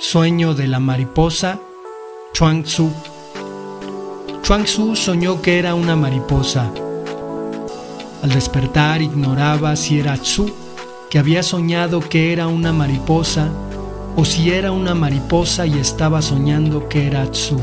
Sueño de la mariposa, Chuang Tzu. Chuang Tzu soñó que era una mariposa. Al despertar ignoraba si era Tzu, que había soñado que era una mariposa, o si era una mariposa y estaba soñando que era Tzu.